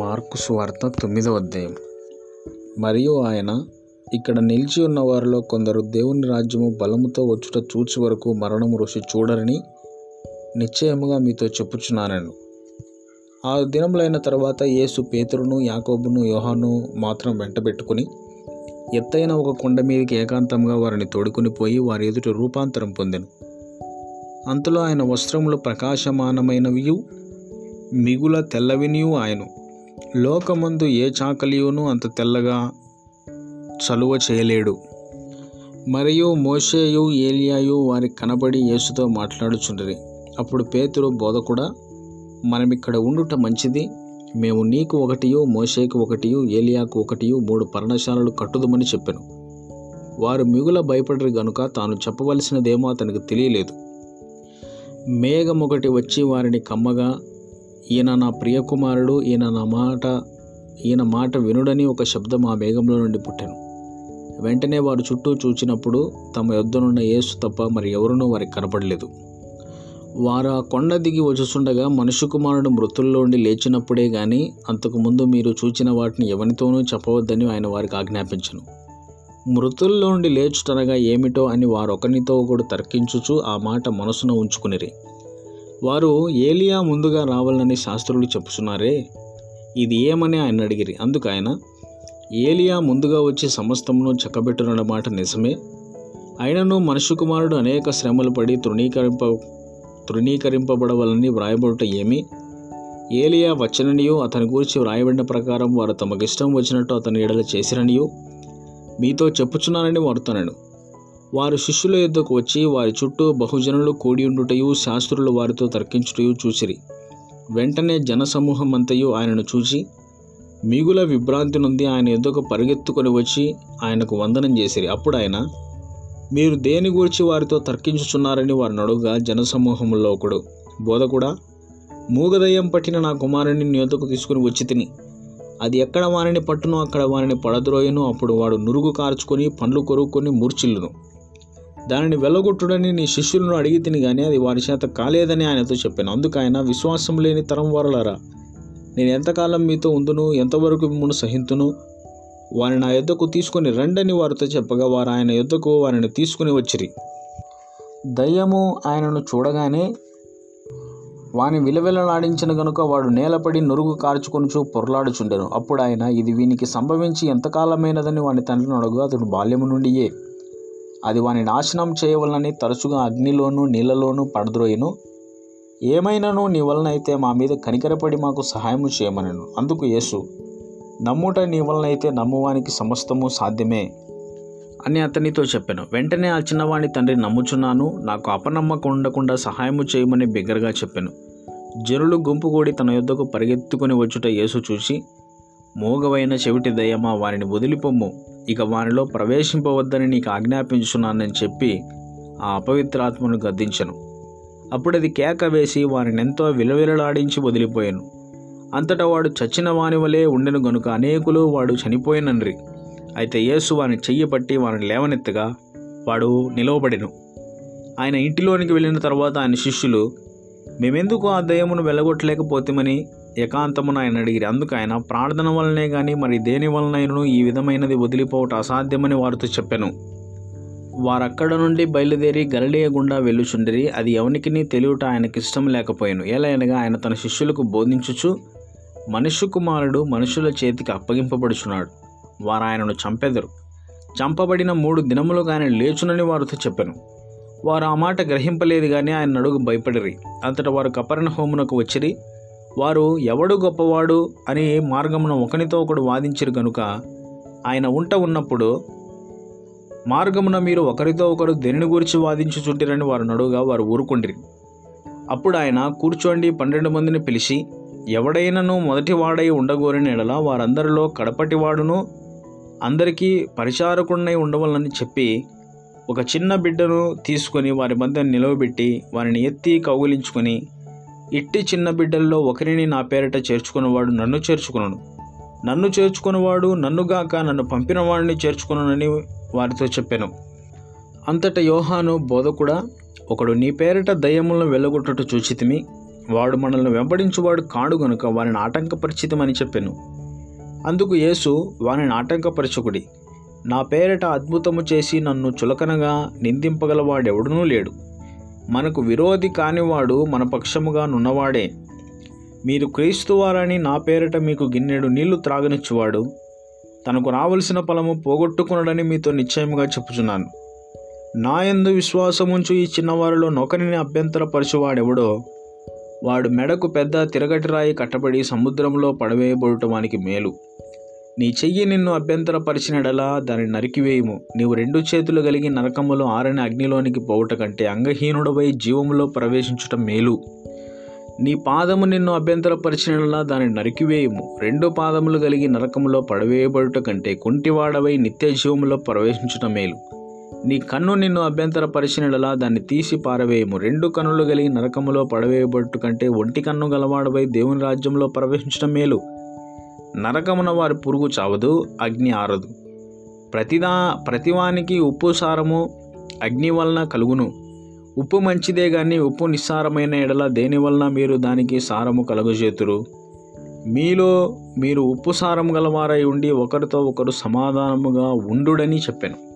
Mark సువార్త తొమ్మిదవ అధ్యాయం. మరియు ఆయన ఇక్కడ నిలిచి ఉన్న వారిలో కొందరు దేవుని రాజ్యము బలముతో వచ్చుట చూచి వరకు మరణము రుషి చూడరని నిశ్చయముగా మీతో చెప్పుచున్నానను. ఆ దినములైన తర్వాత యేసు పేతురును యాకోబును యోహాను మాత్రం వెంటబెట్టుకుని ఎత్తైన ఒక కొండ మీదకి ఏకాంతంగా వారిని తోడుకుని పోయి వారి ఎదుట రూపాంతరం పొందెను. అంతలో ఆయన వస్త్రములు ప్రకాశమానమైనవియు మిగుల తెల్లవినియు ఆయను లోకమందు ఏ చాకలియును అంత తెల్లగా చలువ చేయలేడు. మరియు మోషేయు ఏలియాయు వారికి కనబడి యేసుతో మాట్లాడుచుండరి. అప్పుడు పేతురు బోధ కూడా మనమిక్కడ ఉండుట మంచిది. మేము నీకు ఒకటియు మోషేకు ఒకటియు ఏలియాకు ఒకటియు మూడు పర్ణశాలలు కట్టుదమని చెప్పాను. వారు మిగుల భయపడరు గనుక తాను చెప్పవలసినదేమో అతనికి తెలియలేదు. మేఘం ఒకటి వచ్చి వారిని కమ్మగా ఈయన నా ప్రియకుమారుడు ఈయన నా మాట ఈయన మాట వినుడని ఒక శబ్దం ఆ మేఘంలో నుండి పుట్టాను. వెంటనే వారు చుట్టూ చూచినప్పుడు తమ యొద్దనున్న యేసు తప్ప మరి ఎవరునూ వారికి కనపడలేదు. వారు ఆ కొండ దిగి వచ్చుచుండగా మనుష్య కుమారుడు మృతుల్లోండి లేచినప్పుడే కానీ అంతకుముందు మీరు చూచిన వాటిని ఎవరితోనూ చెప్పవద్దని ఆయన వారికి ఆజ్ఞాపించను. మృతుల్లోండి లేచుటనగా ఏమిటో అని వారొకరినితో ఒకడు తర్కించుచు ఆ మాట మనసున ఉంచుకునిరి. వారు ఏలియా ముందుగా రావాలని శాస్త్రులు చెప్పుచున్నారే? ఇది ఏమని ఆయన అడిగిరి? అందుకు ఆయన ఏలియా ముందుగా వచ్చి సమస్తమును చక్కబెట్టునమాట నిజమే? అయినను మనుష్య కుమారుడు అనేక శ్రమలు పడి తృణీకరింప తృణీకరింపబడవలని వ్రాయబడుట ఏమి? ఏలియా వచ్చననియో అతని గురించి వ్రాయబడిన ప్రకారం వారు తమకిష్టం వచ్చినట్టు అతని ఎడల చేసిరనియో? మీతో చెప్పుచున్నానని వారుతనను వారు శిష్యుల యుద్ధకు వచ్చి వారి చుట్టూ బహుజనులు కూడి ఉండుటయు శాస్త్రులు వారితో తర్కించుటయు చూసిరి. వెంటనే జనసమూహం అంతయు ఆయనను చూచి మిగుల విభ్రాంతి నుండి ఆయన ఎద్దుకు పరిగెత్తుకొని వచ్చి ఆయనకు వందనం చేసిరి. అప్పుడు ఆయన మీరు దేని గురించి వారితో తర్కించుచున్నారని వారిని అడుగుగా జనసమూహంలో ఒకడు బోధకుడా మూగదయ్యం పట్టిన నా కుమారుని నీ తీసుకుని వచ్చి తిని. అది ఎక్కడ వారిని పట్టునో అక్కడ వారిని పడద్రోయను. అప్పుడు వాడు నురుగు కార్చుకొని పండ్లు కొరుక్కొని మూర్చిల్లును దానిని వెళ్ళగొట్టుడని నీ శిష్యులను అడిగి తిని కానీ అది వారి చేత కాలేదని ఆయనతో చెప్పాను. అందుకు ఆయన విశ్వాసం లేని తరం వరలరా నేను ఎంతకాలం మీతో ఉందును ఎంతవరకు మిమ్మల్ని సహింతును? వారిని నా యుద్ధకు తీసుకొని రండని వారితో చెప్పగా వారు ఆయన యుద్ధకు వారిని తీసుకుని వచ్చిరి. దయ్యము ఆయనను చూడగానే వాని విలవిలలాడించిన గనుక వాడు నేలపడి నురుగు కార్చుకొనుచు పొరలాడుచుండెను. అప్పుడు ఆయన ఇది వీనికి సంభవించి ఎంతకాలమైనదని వాని తండ్రిని అడుగు అతడు బాల్యము నుండియే అది వాని నాశనం చేయవలనని తరచుగా అగ్నిలోనూ నీళ్ళలోనూ పడద్రోయను. ఏమైనాను నీ వలనైతే మా మీద కనికరపడి మాకు సహాయము చేయమనను. అందుకు యేసు నమ్ముట నీ వలనైతే నమ్మువానికి సమస్తము సాధ్యమే అని అతనితో చెప్పాను. వెంటనే ఆ చిన్నవాణి తండ్రి నమ్ముచున్నాను నాకు అపనమ్మకం ఉండకుండా సహాయము చేయమని బిగ్గరగా చెప్పాను. జనులు గుంపుకూడి తన యుద్ధకు పరిగెత్తుకుని వచ్చుట యేసు చూసి మోగవైన చెవిటి దయ్యమా వారిని వదిలిపొమ్ము. ఇక వారిలో ప్రవేశింపవద్దని నీకు ఆజ్ఞాపించున్నానని చెప్పి ఆ అపవిత్రాత్మను గద్దించను. అప్పుడది కేక వేసి వారిని ఎంతో విలవిలలాడించి వదిలిపోయాను. అంతటా వాడు చచ్చిన వాని వలె ఉండెను గనుక అనేకులు వాడు చనిపోయినన్రి. అయితే యేసు వాని చెయ్యి పట్టి వారిని లేవనెత్తగా వాడు నిలవబడెను. ఆయన ఇంటిలోనికి వెళ్ళిన తర్వాత ఆయన శిష్యులు మేమెందుకు ఆ దయ్యమును వెళ్ళగొట్టలేకపోతామని ఏకాంతమున ఆయన అడిగిరి. అందుకు ఆయన ప్రార్థన వలనే కానీ మరి దేని వలనైనను ఈ విధమైనది వదిలిపోవటం అసాధ్యమని వారితో చెప్పాను. వారక్కడ నుండి బయలుదేరి గలిలియ గుండా వెళ్ళుచుండిరి. అది ఎవనికిని తెలియట ఆయనకి ఇష్టం లేకపోయాను. ఎలాగనగా ఆయన తన శిష్యులకు బోధించుచు మనుష్య కుమారుడు మనుషుల చేతికి అప్పగింపబడుచున్నాడు. వారు ఆయనను చంపెదరు. చంపబడిన మూడు దినములుగా ఆయన లేచునని వారితో చెప్పాను. వారు ఆ మాట గ్రహింపలేదు కానీ ఆయన అడుగు భయపడిరి. అంతటా వారు కపర్ణ హోమునకు వచ్చిరి. వారు ఎవడు గొప్పవాడు అని మార్గమున ఒకనితో ఒకడు వాదించరు కనుక ఆయన ఉంట ఉన్నప్పుడు మార్గమున మీరు ఒకరితో ఒకరు దేనిని గురించి వాదించుచుంటిరని వారు నడుగా వారు ఊరుకుండ్రి. అప్పుడు ఆయన కూర్చోండి పన్నెండు మందిని పిలిచి ఎవడైనను మొదటివాడై ఉండగోరిన ఎడల వారందరిలో కడపటివాడును అందరికీ పరిచారకుడినై ఉండవలని చెప్పి ఒక చిన్న బిడ్డను తీసుకొని వారి మధ్య నిలవబెట్టి వారిని ఎత్తి కౌగిలించుకొని ఇట్టి చిన్న బిడ్డల్లో ఒకరిని నా పేరిట చేర్చుకున్నవాడు నన్ను చేర్చుకున్నాను నన్ను చేర్చుకున్నవాడు నన్నుగాక నన్ను పంపిన వాడిని చేర్చుకున్నానని వారితో చెప్పాను. అంతట యోహాను బోధకుడా ఒకడు నీ పేరిట దయ్యములను వెళ్ళగొట్టుట చూచితిమి వాడు మనల్ని వెంబడించువాడు కాడు గనుక వారిని ఆటంకపరిచితమని చెప్పాను. అందుకు యేసు వారిని ఆటంకపరచుకుడి నా పేరిట అద్భుతము చేసి నన్ను చులకనగా నిందింపగలవాడెవడనూ లేడు. మనకు విరోధి కానివాడు మన పక్షముగా నున్నవాడే. మీరు క్రీస్తువారని నా పేరిట మీకు గిన్నెడు నీళ్ళు త్రాగనిచ్చువాడు. తనకు రావలసిన ఫలము పోగొట్టుకున్నాడని మీతో నిశ్చయముగా చెప్పుచున్నాను. నా ఎందు విశ్వాసముంచు ఈ చిన్నవారిలో నొకరిని అభ్యంతరపరచువాడెవడో? వాడు మెడకు పెద్ద తిరగటిరాయి కట్టబడి సముద్రంలో పడవేయబడటం మేలు. నీ చెయ్యి నిన్ను అభ్యంతరపరిచినడలా దాన్ని నరికివేయము. నీవు రెండు చేతులు కలిగి నరకములో ఆరని అగ్నిలోనికి పోవుట కంటే అంగహీనుడవై జీవములో ప్రవేశించుట మేలు. నీ పాదము నిన్ను అభ్యంతరపరిచినలా దాన్ని నరికివేయము. రెండు పాదములు కలిగి నరకములో పడవేయబడుట కంటే కుంటివాడవై నిత్య జీవములో ప్రవేశించుట మేలు. నీ కన్ను నిన్ను అభ్యంతరపరిచినలా దాన్ని తీసి పారవేయము. రెండు కన్నులు కలిగి నరకములో పడవేయబడుట కంటే ఒంటి కన్ను గలవాడవై దేవుని రాజ్యంలో ప్రవేశించడం మేలు. నరకమున వారి పురుగు చావదు అగ్ని ఆరదు. ప్రతిదా ప్రతివానికి ఉప్పు సారము అగ్ని వలన కలుగును. ఉప్పు మంచిదే కానీ ఉప్పు నిస్సారమైన ఎడల దేని వలన మీరు దానికి సారము కలుగజేతురు? మీలో మీరు ఉప్పు సారము గలవారై ఉండి ఒకరితో ఒకరు సమాధానముగా ఉండుడని చెప్పాను.